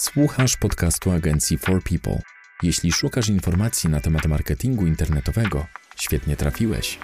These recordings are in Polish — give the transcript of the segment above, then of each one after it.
Słuchasz podcastu agencji For People. Jeśli szukasz informacji na temat marketingu internetowego, świetnie trafiłeś.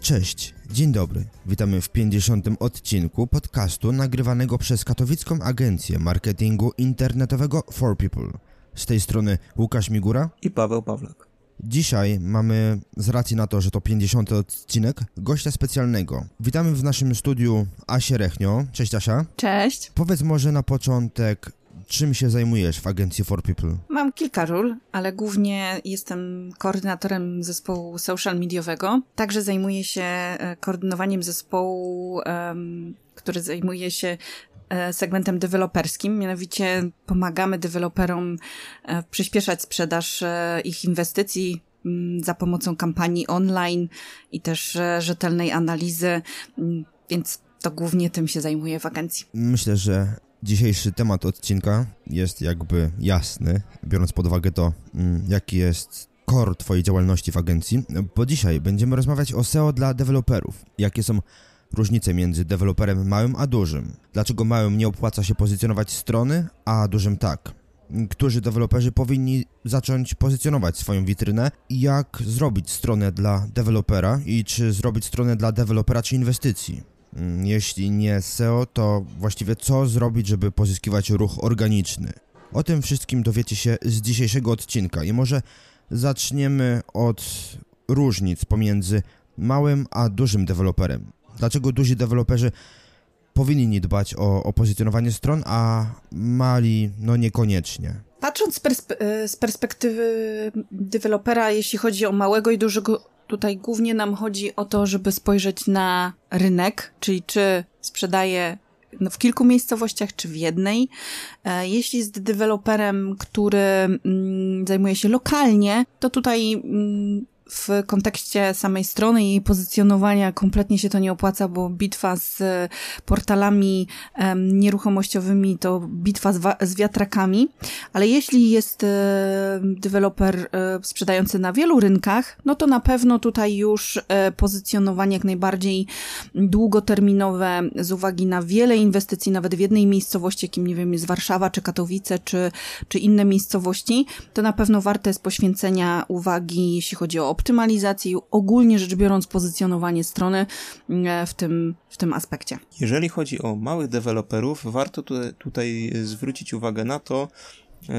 Cześć, dzień dobry. Witamy w 50. odcinku podcastu nagrywanego przez katowicką agencję marketingu internetowego For People. Z tej strony Łukasz Migura i Paweł Pawlak. Dzisiaj mamy, z racji na to, że to 50. odcinek, gościa specjalnego. Witamy w naszym studiu Asię Rechnio. Cześć Asia. Cześć. Powiedz może na początek, czym się zajmujesz w agencji For People? Mam kilka ról, ale głównie jestem koordynatorem zespołu social mediowego. Także zajmuję się e, koordynowaniem zespołu, um, który zajmuje się e, segmentem deweloperskim, mianowicie pomagamy deweloperom e, przyspieszać sprzedaż ich inwestycji za pomocą kampanii online i też rzetelnej analizy, więc to głównie tym się zajmuję w agencji. Myślę, że Dzisiejszy temat odcinka jest jakby jasny, biorąc pod uwagę to, mm, jaki jest core Twojej działalności w agencji, bo dzisiaj będziemy rozmawiać o SEO dla deweloperów. Jakie są różnice między deweloperem małym a dużym? Dlaczego małym nie opłaca się pozycjonować strony, a dużym tak? Którzy deweloperzy powinni zacząć pozycjonować swoją witrynę jak zrobić stronę dla dewelopera i czy zrobić stronę dla dewelopera czy inwestycji? Mm, jeśli nie SEO, to właściwie co zrobić, żeby pozyskiwać ruch organiczny? O tym wszystkim dowiecie się z dzisiejszego odcinka i może zaczniemy od różnic pomiędzy małym a dużym deweloperem. Dlaczego duzi deweloperzy powinni dbać o, o pozycjonowanie stron, a mali no niekoniecznie? Patrząc z, perspe z perspektywy dewelopera, jeśli chodzi o małego i dużego Tutaj głównie nam chodzi o to, żeby spojrzeć na rynek, czyli czy sprzedaje no, w kilku miejscowościach, czy w jednej. E, jeśli jest deweloperem, który mm, zajmuje się lokalnie, to tutaj mm, w kontekście samej strony i jej pozycjonowania kompletnie się to nie opłaca, bo bitwa z portalami um, nieruchomościowymi to bitwa z, z, wiatrakami, ale jeśli jest e, deweloper e, sprzedający na wielu rynkach, no to na pewno tutaj już e, pozycjonowanie jak najbardziej długoterminowe z uwagi na wiele inwestycji, nawet w jednej miejscowości, jakim nie wiem, jest Warszawa, czy Katowice, czy, czy inne miejscowości, to na pewno warte jest poświęcenia uwagi, jeśli chodzi o optymalizacji, ogólnie rzecz biorąc pozycjonowanie strony e, w tym, w tym aspekcie. Jeżeli chodzi o małych deweloperów, warto tutaj, tutaj zwrócić uwagę na to,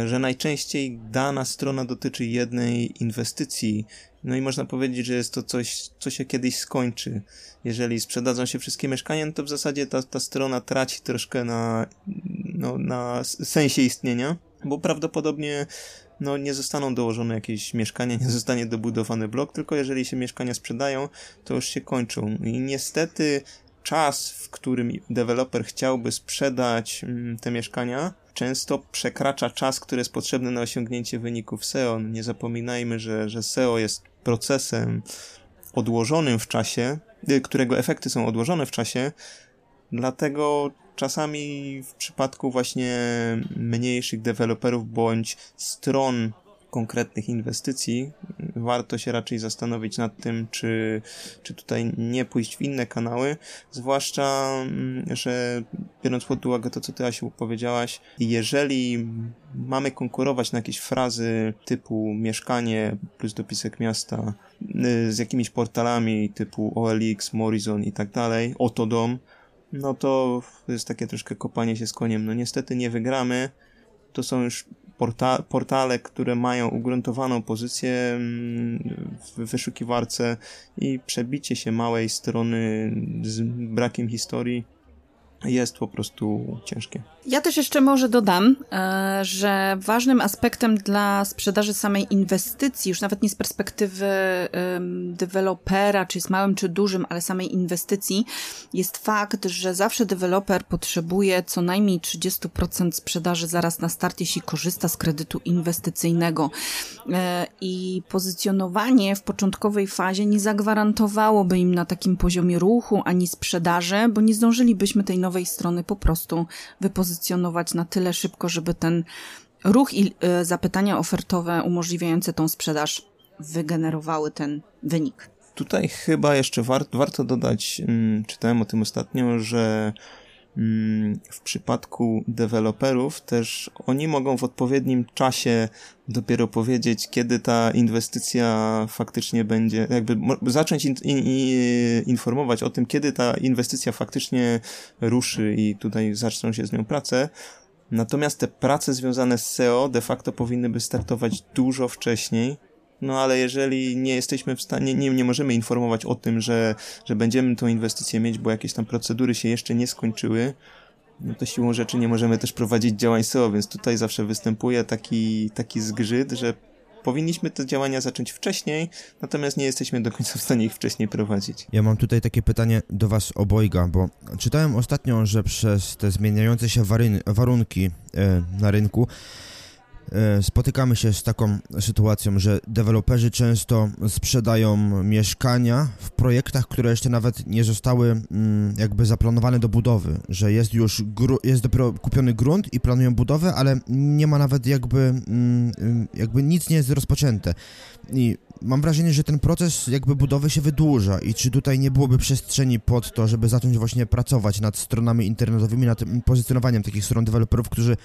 że najczęściej dana strona dotyczy jednej inwestycji. No i można powiedzieć, że jest to coś, co się kiedyś skończy. Jeżeli sprzedadzą się wszystkie mieszkania, no to w zasadzie ta, ta strona traci troszkę na, no, na sensie istnienia, bo prawdopodobnie no nie zostaną dołożone jakieś mieszkania, nie zostanie dobudowany blok, tylko jeżeli się mieszkania sprzedają, to już się kończą. I niestety czas, w którym deweloper chciałby sprzedać mm, te mieszkania, często przekracza czas, który jest potrzebny na osiągnięcie wyników SEO. Nie zapominajmy, że, że SEO jest procesem odłożonym w czasie, y, którego efekty są odłożone w czasie, dlatego czasami w przypadku właśnie mniejszych deweloperów bądź stron konkretnych inwestycji, warto się raczej zastanowić nad tym, czy, czy tutaj nie pójść w inne kanały, zwłaszcza, mm, że biorąc pod uwagę to, co ty Asiu powiedziałaś, jeżeli mamy konkurować na jakieś frazy typu mieszkanie plus dopisek miasta y, z jakimiś portalami typu OLX, Morizon i tak dalej, Oto Dom, no to jest takie troszkę kopanie się z koniem. No niestety nie wygramy. To są już porta portale, które mają ugruntowaną pozycję mm, w wyszukiwarce i przebicie się małej strony z brakiem historii jest po prostu ciężkie. Ja też jeszcze może dodam, e, że ważnym aspektem dla sprzedaży samej inwestycji, już nawet nie z perspektywy dewelopera, czy jest małym, czy dużym, ale samej inwestycji, jest fakt, że zawsze deweloper potrzebuje co najmniej 30% sprzedaży zaraz na start, jeśli korzysta z kredytu inwestycyjnego. E, I pozycjonowanie w początkowej fazie nie zagwarantowałoby im na takim poziomie ruchu ani sprzedaży, bo nie zdążylibyśmy tej nowej strony po prostu wypozycjonować pozycjonować na tyle szybko, żeby ten ruch i y, zapytania ofertowe umożliwiające tą sprzedaż wygenerowały ten wynik. Tutaj chyba jeszcze war, warto dodać, mm, czytałem o tym ostatnio, że w przypadku deweloperów też oni mogą w odpowiednim czasie dopiero powiedzieć, kiedy ta inwestycja faktycznie będzie, jakby zacząć in, in, informować o tym, kiedy ta inwestycja faktycznie ruszy i tutaj zaczną się z nią prace. Natomiast te prace związane z SEO de facto powinny by startować dużo wcześniej, no ale jeżeli nie jesteśmy w stanie, nie, nie możemy informować o tym, że, że będziemy tą inwestycję mieć, bo jakieś tam procedury się jeszcze nie skończyły, no to siłą rzeczy nie możemy też prowadzić działań SEO, więc tutaj zawsze występuje taki, taki zgrzyt, że powinniśmy te działania zacząć wcześniej, natomiast nie jesteśmy do końca w stanie ich wcześniej prowadzić. Ja mam tutaj takie pytanie do Was obojga, bo czytałem ostatnio, że przez te zmieniające się warunki e, na rynku spotykamy się z taką sytuacją, że deweloperzy często sprzedają mieszkania w projektach, które jeszcze nawet nie zostały mm, jakby zaplanowane do budowy, że jest już jest dopiero kupiony grunt i planują budowę, ale nie ma nawet jakby mm, jakby nic nie jest rozpoczęte. I mam wrażenie, że ten proces jakby budowy się wydłuża i czy tutaj nie byłoby przestrzeni pod to, żeby zacząć właśnie pracować nad stronami internetowymi, nad pozycjonowaniem takich stron deweloperów, którzy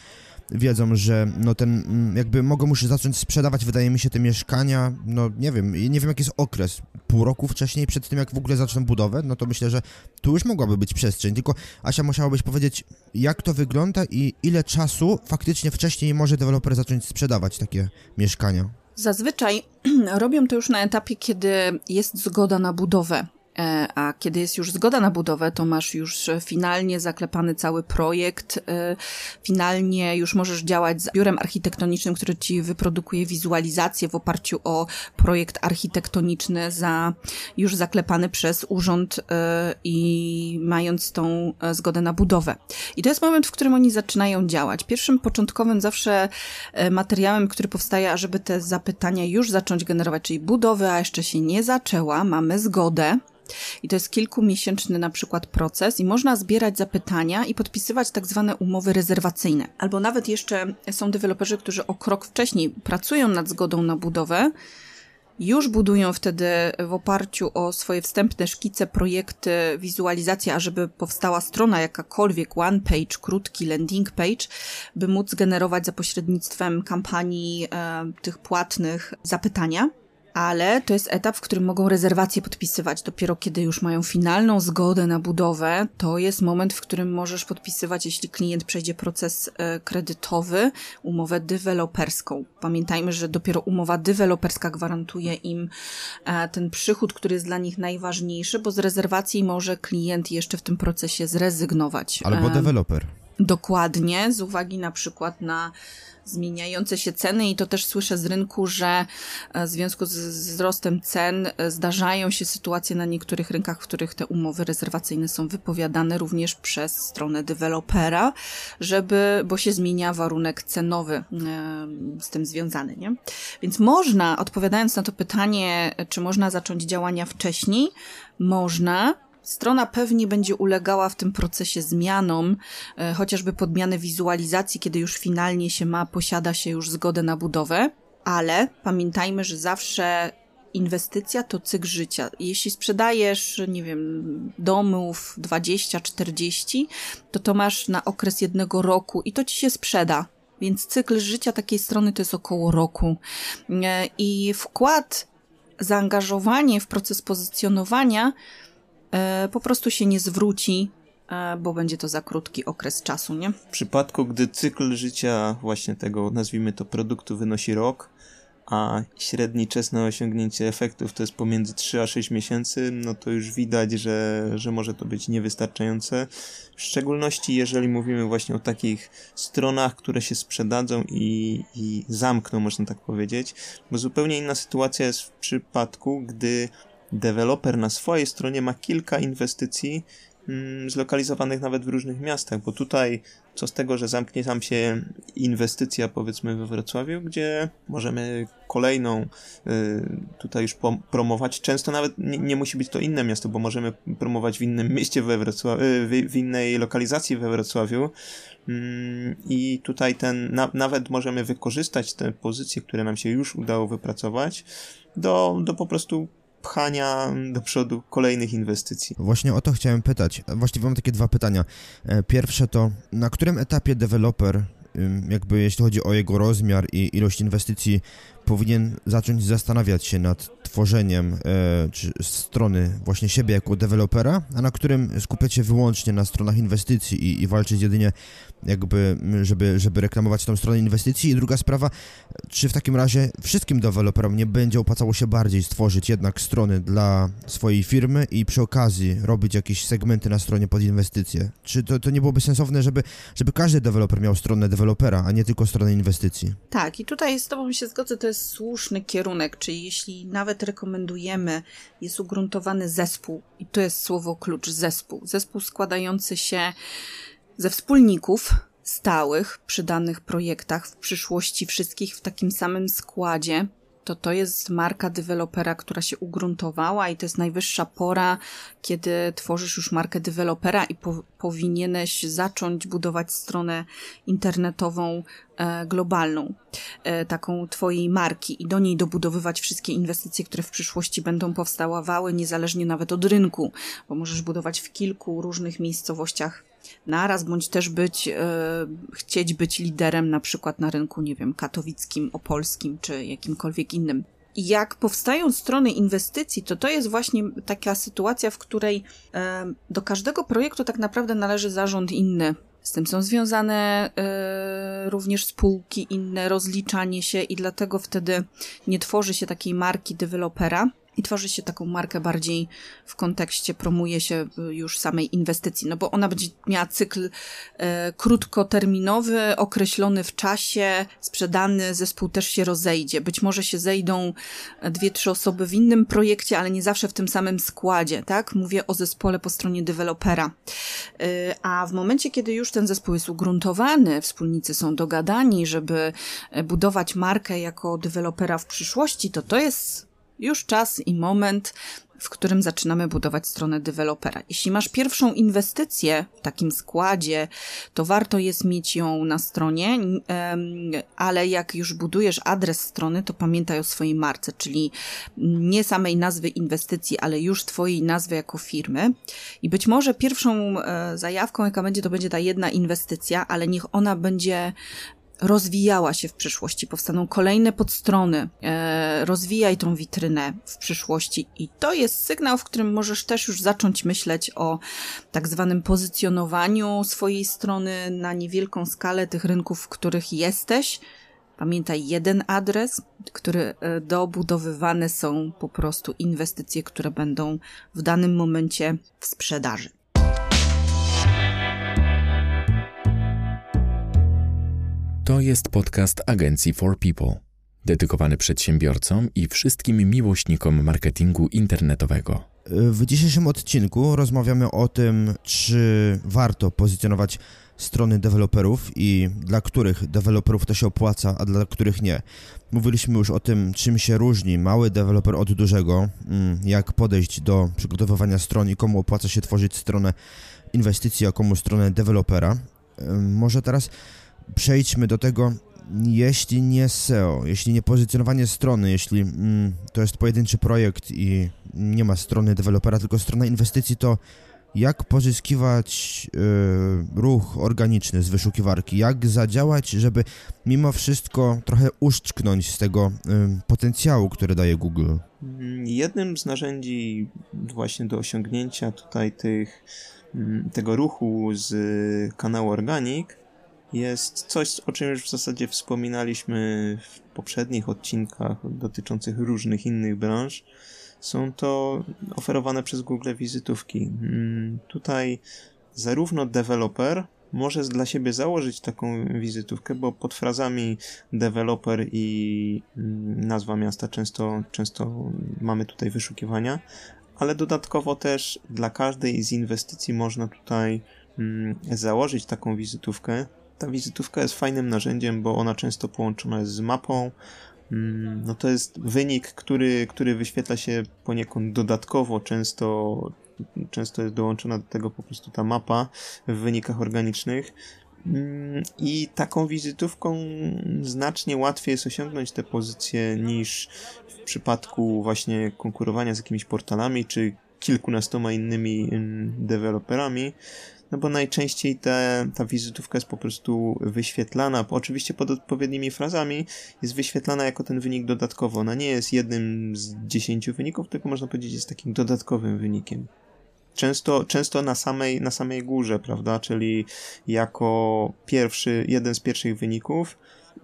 wiedzą, że no ten, mm, jakby mogą już zacząć sprzedawać, wydaje mi się, te mieszkania, no nie wiem, nie wiem jaki jest okres, pół roku wcześniej, przed tym jak w ogóle zaczną budowę, no to myślę, że tu już mogłaby być przestrzeń, tylko Asia musiałabyś powiedzieć, jak to wygląda i ile czasu faktycznie wcześniej może deweloper zacząć sprzedawać takie mieszkania. Zazwyczaj robią to już na etapie, kiedy jest zgoda na budowę. E, a kiedy jest już zgoda na budowę, to masz już finalnie zaklepany cały projekt, e, finalnie już możesz działać z biurem architektonicznym, który ci wyprodukuje wizualizację w oparciu o projekt architektoniczny za już zaklepany przez urząd e, i mając tą zgodę na budowę. I to jest moment, w którym oni zaczynają działać. Pierwszym początkowym zawsze materiałem, który powstaje, ażeby te zapytania już zacząć generować, czyli budowy, a jeszcze się nie zaczęła, mamy zgodę i to jest kilkumiesięczny na przykład proces i można zbierać zapytania i podpisywać tak zwane umowy rezerwacyjne. Albo nawet jeszcze są deweloperzy, którzy o krok wcześniej pracują nad zgodą na budowę, już budują wtedy w oparciu o swoje wstępne szkice, projekty, wizualizacje, ażeby powstała strona jakakolwiek, one page, krótki landing page, by móc generować za pośrednictwem kampanii e, tych płatnych zapytania ale to jest etap, w którym mogą rezerwacje podpisywać. Dopiero kiedy już mają finalną zgodę na budowę, to jest moment, w którym możesz podpisywać, jeśli klient przejdzie proces e, kredytowy, umowę deweloperską. Pamiętajmy, że dopiero umowa deweloperska gwarantuje im e, ten przychód, który jest dla nich najważniejszy, bo z rezerwacji może klient jeszcze w tym procesie zrezygnować. Albo deweloper. Dokładnie, z uwagi na przykład na zmieniające się ceny i to też słyszę z rynku, że e, w związku z wzrostem cen e, zdarzają się sytuacje na niektórych rynkach, w których te umowy rezerwacyjne są wypowiadane również przez stronę dewelopera, żeby, bo się zmienia warunek cenowy e, z tym związany, nie? Więc można, odpowiadając na to pytanie, czy można zacząć działania wcześniej, można, Strona pewnie będzie ulegała w tym procesie zmianom, e, chociażby podmiany wizualizacji, kiedy już finalnie się ma, posiada się już zgodę na budowę, ale pamiętajmy, że zawsze inwestycja to cykl życia. Jeśli sprzedajesz, nie wiem, domów 20-40, to to masz na okres jednego roku i to ci się sprzeda. Więc cykl życia takiej strony to jest około roku. E, I wkład, zaangażowanie w proces pozycjonowania po prostu się nie zwróci, e, bo będzie to za krótki okres czasu, nie? W przypadku, gdy cykl życia właśnie tego, nazwijmy to, produktu wynosi rok, a średni czas na osiągnięcie efektów to jest pomiędzy 3 a 6 miesięcy, no to już widać, że, że może to być niewystarczające. W szczególności jeżeli mówimy właśnie o takich stronach, które się sprzedadzą i, i zamkną, można tak powiedzieć, bo zupełnie inna sytuacja jest w przypadku, gdy deweloper na swojej stronie ma kilka inwestycji mm, zlokalizowanych nawet w różnych miastach, bo tutaj co z tego, że zamknie tam się inwestycja powiedzmy we Wrocławiu, gdzie możemy kolejną y, tutaj już promować. Często nawet nie, nie, musi być to inne miasto, bo możemy promować w innym mieście we Wrocławiu, w, w innej lokalizacji we Wrocławiu. Mm, I tutaj ten, na, nawet możemy wykorzystać te pozycje, które nam się już udało wypracować, do, do po prostu pchania do przodu kolejnych inwestycji. Właśnie o to chciałem pytać. Właściwie mam takie dwa pytania. E, pierwsze to, na którym etapie deweloper, jakby jeśli chodzi o jego rozmiar i ilość inwestycji, powinien zacząć zastanawiać się nad tworzeniem e, strony właśnie siebie jako dewelopera, a na którym skupiać się wyłącznie na stronach inwestycji i, i walczyć jedynie jakby, żeby, żeby reklamować tą stronę inwestycji. I druga sprawa, czy w takim razie wszystkim deweloperom nie będzie opłacało się bardziej stworzyć jednak strony dla swojej firmy i przy okazji robić jakieś segmenty na stronie pod inwestycje? Czy to, to nie byłoby sensowne, żeby, żeby każdy deweloper miał stronę dewelopera, a nie tylko stronę inwestycji? Tak, i tutaj z Tobą się zgodzę, to jest słuszny kierunek, czyli jeśli nawet rekomendujemy, jest ugruntowany zespół, i to jest słowo klucz zespół. Zespół składający się ze wspólników stałych przy danych projektach, w przyszłości wszystkich w takim samym składzie, to to jest marka dewelopera, która się ugruntowała i to jest najwyższa pora, kiedy tworzysz już markę dewelopera i po, powinieneś zacząć budować stronę internetową e, globalną, e, taką twojej marki i do niej dobudowywać wszystkie inwestycje, które w przyszłości będą powstawały, niezależnie nawet od rynku, bo możesz budować w kilku różnych miejscowościach naraz, bądź też być, e, chcieć być liderem na przykład na rynku, nie wiem, katowickim, opolskim czy jakimkolwiek innym. I jak powstają strony inwestycji, to to jest właśnie taka sytuacja, w której e, do każdego projektu tak naprawdę należy zarząd inny. Z tym są związane e, również spółki inne, rozliczanie się i dlatego wtedy nie tworzy się takiej marki dewelopera, i tworzy się taką markę bardziej w kontekście, promuje się y, już samej inwestycji, no bo ona będzie miała cykl e, krótkoterminowy, określony w czasie, sprzedany, zespół też się rozejdzie. Być może się zejdą dwie, trzy osoby w innym projekcie, ale nie zawsze w tym samym składzie, tak? Mówię o zespole po stronie dewelopera. E, a w momencie, kiedy już ten zespół jest ugruntowany, wspólnicy są dogadani, żeby budować markę jako dewelopera w przyszłości, to to jest już czas i moment, w którym zaczynamy budować stronę dewelopera. Jeśli masz pierwszą inwestycję w takim składzie, to warto jest mieć ją na stronie, ale jak już budujesz adres strony, to pamiętaj o swojej marce, czyli nie samej nazwy inwestycji, ale już twojej nazwy jako firmy. I być może pierwszą e, zajawką, jaka będzie, to będzie ta jedna inwestycja, ale niech ona będzie rozwijała się w przyszłości, powstaną kolejne podstrony, e, rozwijaj tą witrynę w przyszłości i to jest sygnał, w którym możesz też już zacząć myśleć o tak zwanym pozycjonowaniu swojej strony na niewielką skalę tych rynków, w których jesteś. Pamiętaj, jeden adres, który e, dobudowywane są po prostu inwestycje, które będą w danym momencie w sprzedaży. To jest podcast agencji For People, dedykowany przedsiębiorcom i wszystkim miłośnikom marketingu internetowego. W dzisiejszym odcinku rozmawiamy o tym, czy warto pozycjonować strony deweloperów i dla których deweloperów to się opłaca, a dla których nie. Mówiliśmy już o tym, czym się różni mały deweloper od dużego, mm, jak podejść do przygotowywania stron i komu opłaca się tworzyć stronę inwestycji, a komu stronę dewelopera. Może teraz przejdźmy do tego, jeśli nie SEO, jeśli nie pozycjonowanie strony, jeśli mm, to jest pojedynczy projekt i nie ma strony dewelopera, tylko strona inwestycji, to jak pozyskiwać y, ruch organiczny z wyszukiwarki, jak zadziałać, żeby mimo wszystko trochę uszczknąć z tego y, potencjału, który daje Google? Jednym z narzędzi właśnie do osiągnięcia tutaj tych, mm, tego ruchu z kanału Organic jest coś, o czym już w zasadzie wspominaliśmy w poprzednich odcinkach dotyczących różnych innych branż. Są to oferowane przez Google wizytówki. Mm, tutaj zarówno deweloper może dla siebie założyć taką wizytówkę, bo pod frazami deweloper i mm, nazwa miasta często, często mamy tutaj wyszukiwania, ale dodatkowo też dla każdej z inwestycji można tutaj mm, założyć taką wizytówkę ta wizytówka jest fajnym narzędziem, bo ona często połączona jest z mapą. Mm, no to jest wynik, który, który wyświetla się poniekąd dodatkowo, często, często jest dołączona do tego po prostu ta mapa w wynikach organicznych. Mm, I taką wizytówką znacznie łatwiej jest osiągnąć te pozycje niż w przypadku właśnie konkurowania z jakimiś portalami czy kilkunastoma innymi mm, deweloperami. No bo najczęściej te, ta wizytówka jest po prostu wyświetlana, oczywiście pod odpowiednimi frazami, jest wyświetlana jako ten wynik dodatkowo. Ona nie jest jednym z dziesięciu wyników, tylko można powiedzieć jest takim dodatkowym wynikiem często, często na, samej, na samej górze, prawda? Czyli jako pierwszy, jeden z pierwszych wyników.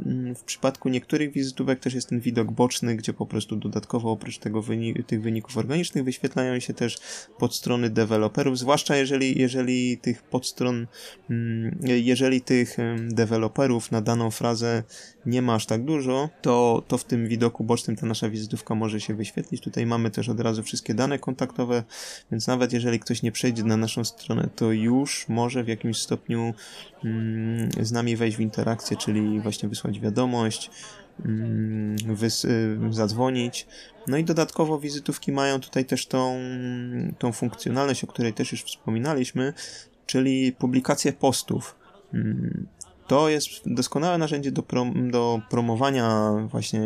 Mm, w przypadku niektórych wizytówek też jest ten widok boczny, gdzie po prostu dodatkowo oprócz tego wyni tych wyników organicznych wyświetlają się też podstrony deweloperów, zwłaszcza jeżeli, jeżeli tych podstron, mm, jeżeli tych deweloperów na daną frazę nie ma aż tak dużo, to, to w tym widoku bocznym ta nasza wizytówka może się wyświetlić. Tutaj mamy też od razu wszystkie dane kontaktowe, więc nawet jeżeli ktoś nie przejdzie na naszą stronę, to już może w jakimś stopniu mm, z nami wejść w interakcję, czyli właśnie wysłać wiadomość, mm, wys- y, zadzwonić. No i dodatkowo wizytówki mają tutaj też tą, tą funkcjonalność, o której też już wspominaliśmy, czyli publikację postów. Mm, to jest doskonałe narzędzie do, prom do promowania właśnie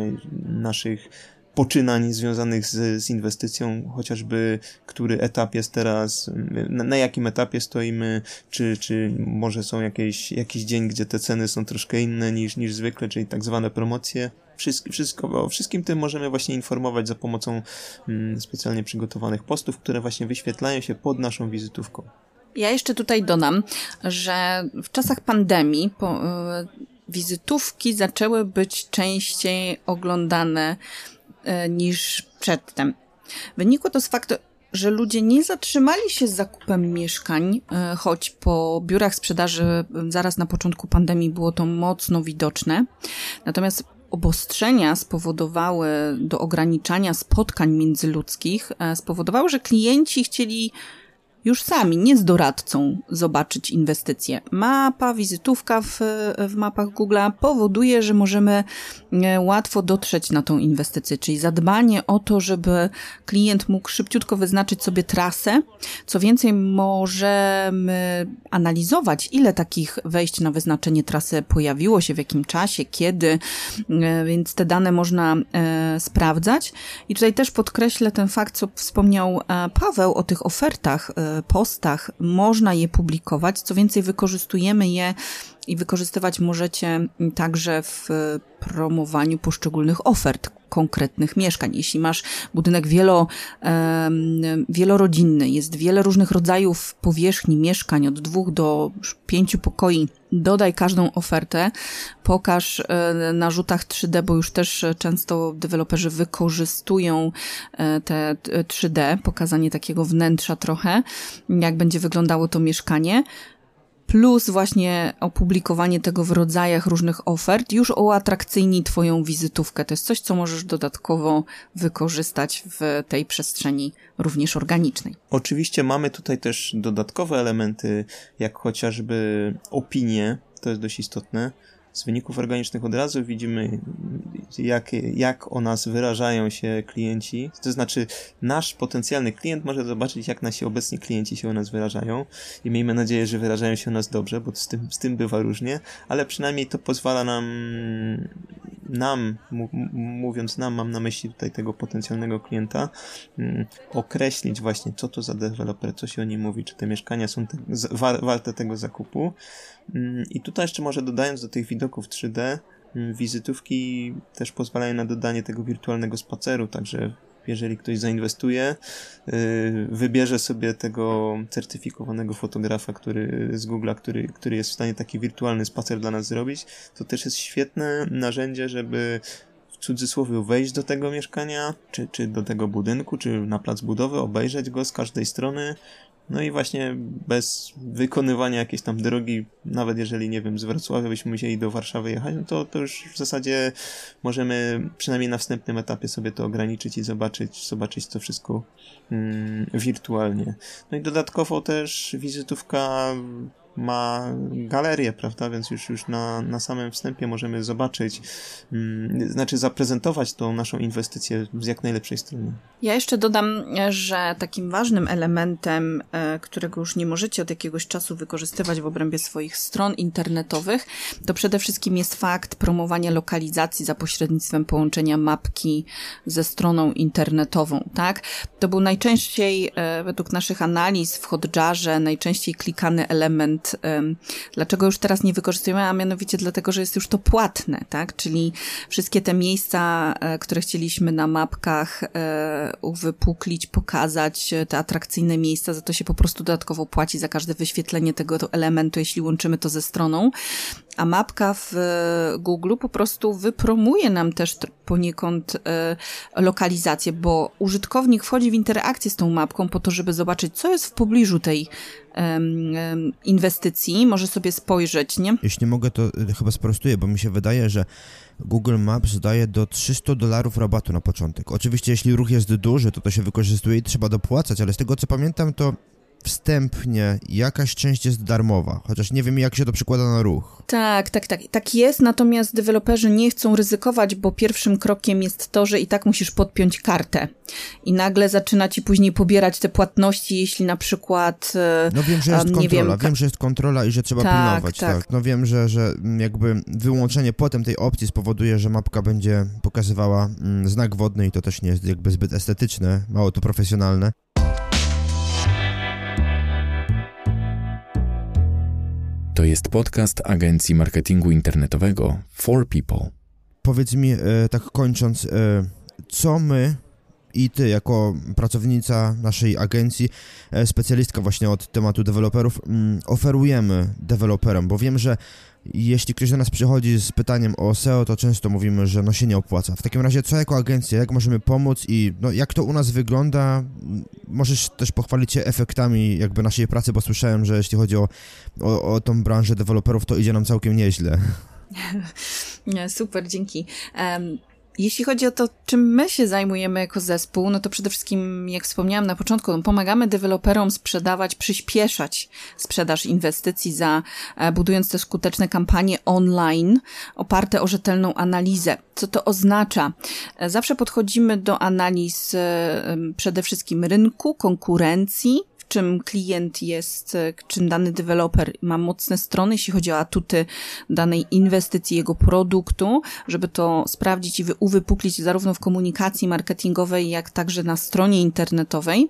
naszych poczynań związanych z, z inwestycją, chociażby który etap jest teraz, na, na, jakim etapie stoimy, czy, czy może są jakieś, jakiś dzień, gdzie te ceny są troszkę inne niż, niż zwykle, czyli tak zwane promocje. Wszystko, wszystko, o wszystkim tym możemy właśnie informować za pomocą mm, specjalnie przygotowanych postów, które właśnie wyświetlają się pod naszą wizytówką. Ja jeszcze tutaj dodam, że w czasach pandemii po, y, wizytówki zaczęły być częściej oglądane niż przedtem. Wynikło to z faktu, że ludzie nie zatrzymali się z zakupem mieszkań, y, choć po biurach sprzedaży zaraz na początku pandemii było to mocno widoczne. Natomiast obostrzenia spowodowały do ograniczania spotkań międzyludzkich, spowodowały, że klienci chcieli już sami, nie z doradcą, zobaczyć inwestycje. Mapa, wizytówka w, w mapach Google'a powoduje, że możemy e, łatwo dotrzeć na tą inwestycję, czyli zadbanie o to, żeby klient mógł szybciutko wyznaczyć sobie trasę. Co więcej, możemy analizować, ile takich wejść na wyznaczenie trasy pojawiło się, w jakim czasie, kiedy, e, więc te dane można e, sprawdzać. I tutaj też podkreślę ten fakt, co wspomniał Paweł o tych ofertach postach można je publikować. Co więcej, wykorzystujemy je i wykorzystywać możecie także w promowaniu poszczególnych ofert konkretnych mieszkań. Jeśli masz budynek wielo, wielorodzinny, jest wiele różnych rodzajów powierzchni mieszkań, od dwóch do pięciu pokoi, dodaj każdą ofertę, pokaż e, na rzutach 3D, bo już też często deweloperzy wykorzystują e, te 3D, pokazanie takiego wnętrza trochę, jak będzie wyglądało to mieszkanie plus właśnie opublikowanie tego w rodzajach różnych ofert, już uatrakcyjni Twoją wizytówkę. To jest coś, co możesz dodatkowo wykorzystać w tej przestrzeni również organicznej. Oczywiście mamy tutaj też dodatkowe elementy, jak chociażby opinie, to jest dość istotne z wyników organicznych od razu widzimy, jak, jak o nas wyrażają się klienci. To znaczy, nasz potencjalny klient może zobaczyć, jak nasi obecni klienci się o nas wyrażają i miejmy nadzieję, że wyrażają się o nas dobrze, bo z tym, z tym bywa różnie, ale przynajmniej to pozwala nam nam, mówiąc nam, mam na myśli tutaj tego potencjalnego klienta, mm, określić właśnie, co to za deweloper, co się o nim mówi, czy te mieszkania są te, warte tego zakupu. Mm, I tutaj jeszcze może dodając do tych widoków 3D, mm, wizytówki też pozwalają na dodanie tego wirtualnego spaceru, także jeżeli ktoś zainwestuje, y, wybierze sobie tego certyfikowanego fotografa, który z Google'a, który, który jest w stanie taki wirtualny spacer dla nas zrobić, to też jest świetne narzędzie, żeby w cudzysłowie wejść do tego mieszkania, czy, czy do tego budynku, czy na plac budowy, obejrzeć go z każdej strony, no i właśnie bez wykonywania jakiejś tam drogi, nawet jeżeli, nie wiem, z Wrocławia byśmy musieli do Warszawy jechać, no to, to już w zasadzie możemy przynajmniej na wstępnym etapie sobie to ograniczyć i zobaczyć, zobaczyć to wszystko mm, wirtualnie. No i dodatkowo też wizytówka ma galerię, prawda? Więc już, już na, na samym wstępie możemy zobaczyć, mm, znaczy zaprezentować tą naszą inwestycję z jak najlepszej strony. Ja jeszcze dodam, że takim ważnym elementem, e, którego już nie możecie od jakiegoś czasu wykorzystywać w obrębie swoich stron internetowych, to przede wszystkim jest fakt promowania lokalizacji za pośrednictwem połączenia mapki ze stroną internetową, tak? To był najczęściej, e, według naszych analiz w Hotjarze, najczęściej klikany element. Dlaczego już teraz nie wykorzystujemy? A mianowicie dlatego, że jest już to płatne, tak? Czyli wszystkie te miejsca, e, które chcieliśmy na mapkach uwypuklić, pokazać, te atrakcyjne miejsca, za to się po prostu dodatkowo płaci za każde wyświetlenie tego elementu, jeśli łączymy to ze stroną. A mapka w e, Google po prostu wypromuje nam też poniekąd e, lokalizację, bo użytkownik wchodzi w interakcję z tą mapką po to, żeby zobaczyć, co jest w pobliżu tej inwestycji, może sobie spojrzeć, nie? Jeśli mogę, to e, chyba sprostuję, bo mi się wydaje, że Google Maps daje do 300 dolarów rabatu na początek. Oczywiście, jeśli ruch jest duży, to to się wykorzystuje i trzeba dopłacać, ale z tego co pamiętam, to wstępnie jakaś część jest darmowa, chociaż nie wiem jak się to przekłada na ruch. Tak, tak, tak. Tak jest, natomiast deweloperzy nie chcą ryzykować, bo pierwszym krokiem jest to, że i tak musisz podpiąć kartę. I nagle zaczyna ci później pobierać te płatności, jeśli na przykład. E, no wiem, że jest kontrola, wiem, wiem, że jest kontrola i że trzeba tak, pilnować. Tak. tak. No wiem, że, że jakby wyłączenie potem tej opcji spowoduje, że mapka będzie pokazywała mm, znak wodny i to też nie jest jakby zbyt estetyczne, mało to profesjonalne. To jest podcast agencji marketingu internetowego For People. Powiedz mi, e, tak kończąc, e, co my i ty, jako pracownica naszej agencji, e, specjalistka właśnie od tematu deweloperów, mm, oferujemy deweloperom, bo wiem, że jeśli ktoś do nas przychodzi z pytaniem o SEO, to często mówimy, że no się nie opłaca. W takim razie, co jako agencja, jak możemy pomóc i no, jak to u nas wygląda? Możesz też pochwalić się efektami jakby naszej pracy, bo słyszałem, że jeśli chodzi o, o, o tą branżę deweloperów, to idzie nam całkiem nieźle. Super, dzięki. Jeśli chodzi o to, czym my się zajmujemy jako zespół, no to przede wszystkim, jak wspomniałam na początku, no pomagamy deweloperom sprzedawać, przyspieszać sprzedaż inwestycji za, e, budując te skuteczne kampanie online oparte o rzetelną analizę. Co to oznacza? E, zawsze podchodzimy do analiz e, przede wszystkim rynku, konkurencji, czym klient jest, e, czym dany deweloper ma mocne strony, jeśli chodzi o atuty danej inwestycji, jego produktu, żeby to sprawdzić i uwypuklić zarówno w komunikacji marketingowej, jak także na stronie internetowej.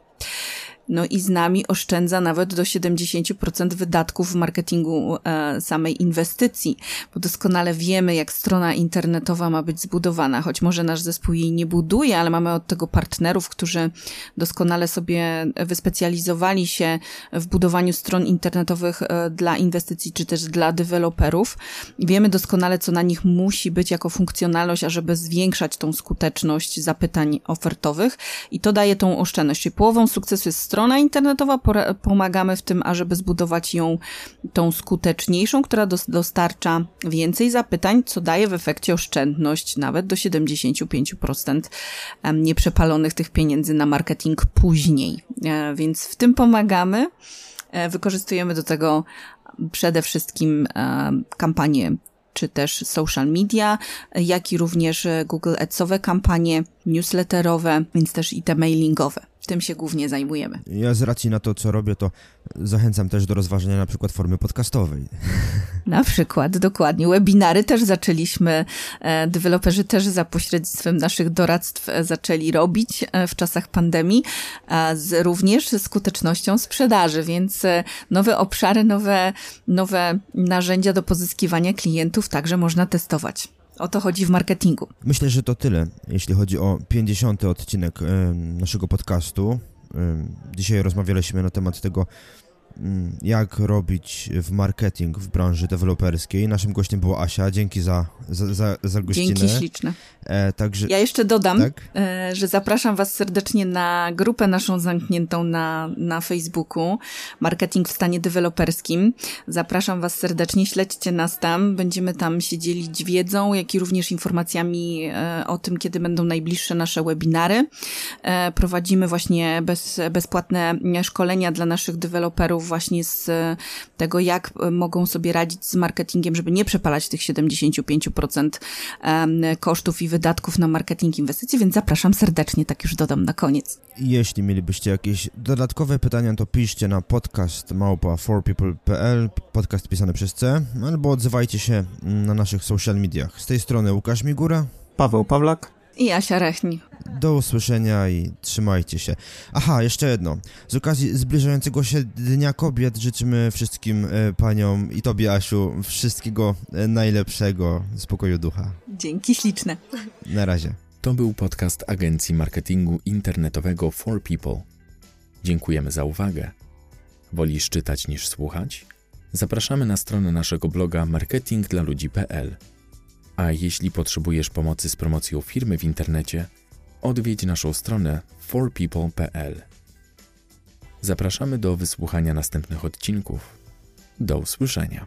No i z nami oszczędza nawet do 70% wydatków w marketingu e, samej inwestycji, bo doskonale wiemy, jak strona internetowa ma być zbudowana, choć może nasz zespół jej nie buduje, ale mamy od tego partnerów, którzy doskonale sobie wyspecjalizowali się w budowaniu stron internetowych e, dla inwestycji, czy też dla deweloperów. Wiemy doskonale, co na nich musi być jako funkcjonalność, ażeby zwiększać tą skuteczność zapytań ofertowych i to daje tą oszczędność. Czyli połową sukcesu jest strona internetowa, pomagamy w tym, ażeby zbudować ją tą skuteczniejszą, która dostarcza więcej zapytań, co daje w efekcie oszczędność nawet do 75% nieprzepalonych tych pieniędzy na marketing później. E, więc w tym pomagamy. E, wykorzystujemy do tego przede wszystkim e, kampanie czy też social media, jak i również Google Adsowe kampanie, newsletterowe, więc też i te mailingowe tym się głównie zajmujemy. Ja z racji na to, co robię, to zachęcam też do rozważenia na przykład formy podcastowej. Na przykład, dokładnie. Webinary też zaczęliśmy, e, deweloperzy też za pośrednictwem naszych doradztw e, zaczęli robić e, w czasach pandemii, z, również ze skutecznością sprzedaży, więc nowe obszary, nowe, nowe narzędzia do pozyskiwania klientów także można testować. O to chodzi w marketingu. Myślę, że to tyle, jeśli chodzi o 50. odcinek naszego podcastu. Dzisiaj rozmawialiśmy na temat tego, jak robić w marketing w branży deweloperskiej. Naszym gościem była Asia. Dzięki za, za, za, za gościnę. Dzięki śliczne. E, także... Ja jeszcze dodam, tak? e, że zapraszam Was serdecznie na grupę naszą zamkniętą na, na Facebooku Marketing w stanie deweloperskim. Zapraszam Was serdecznie, śledźcie nas tam. Będziemy tam się dzielić wiedzą, jak i również informacjami e, o tym, kiedy będą najbliższe nasze webinary. E, prowadzimy właśnie bez, bezpłatne szkolenia dla naszych deweloperów właśnie z tego, jak mogą sobie radzić z marketingiem, żeby nie przepalać tych 75% kosztów i wydatków na marketing inwestycji, więc zapraszam serdecznie, tak już dodam na koniec. Jeśli mielibyście jakieś dodatkowe pytania, to piszcie na podcast małpa forpeople.pl, podcast pisany przez C, albo odzywajcie się na naszych social mediach. Z tej strony Łukasz Migura, Paweł Pawlak i Asia Rechni. Do usłyszenia i trzymajcie się. Aha, jeszcze jedno. Z okazji zbliżającego się Dnia Kobiet życzymy wszystkim e, paniom i tobie, Asiu, wszystkiego e, najlepszego, spokoju ducha. Dzięki śliczne. Na razie. To był podcast Agencji Marketingu Internetowego For People. Dziękujemy za uwagę. Wolisz czytać niż słuchać? Zapraszamy na stronę naszego bloga marketingdlaludzi.pl. A jeśli potrzebujesz pomocy z promocją firmy w internecie, odwiedź naszą stronę forpeople.pl. Zapraszamy do wysłuchania następnych odcinków. Do usłyszenia.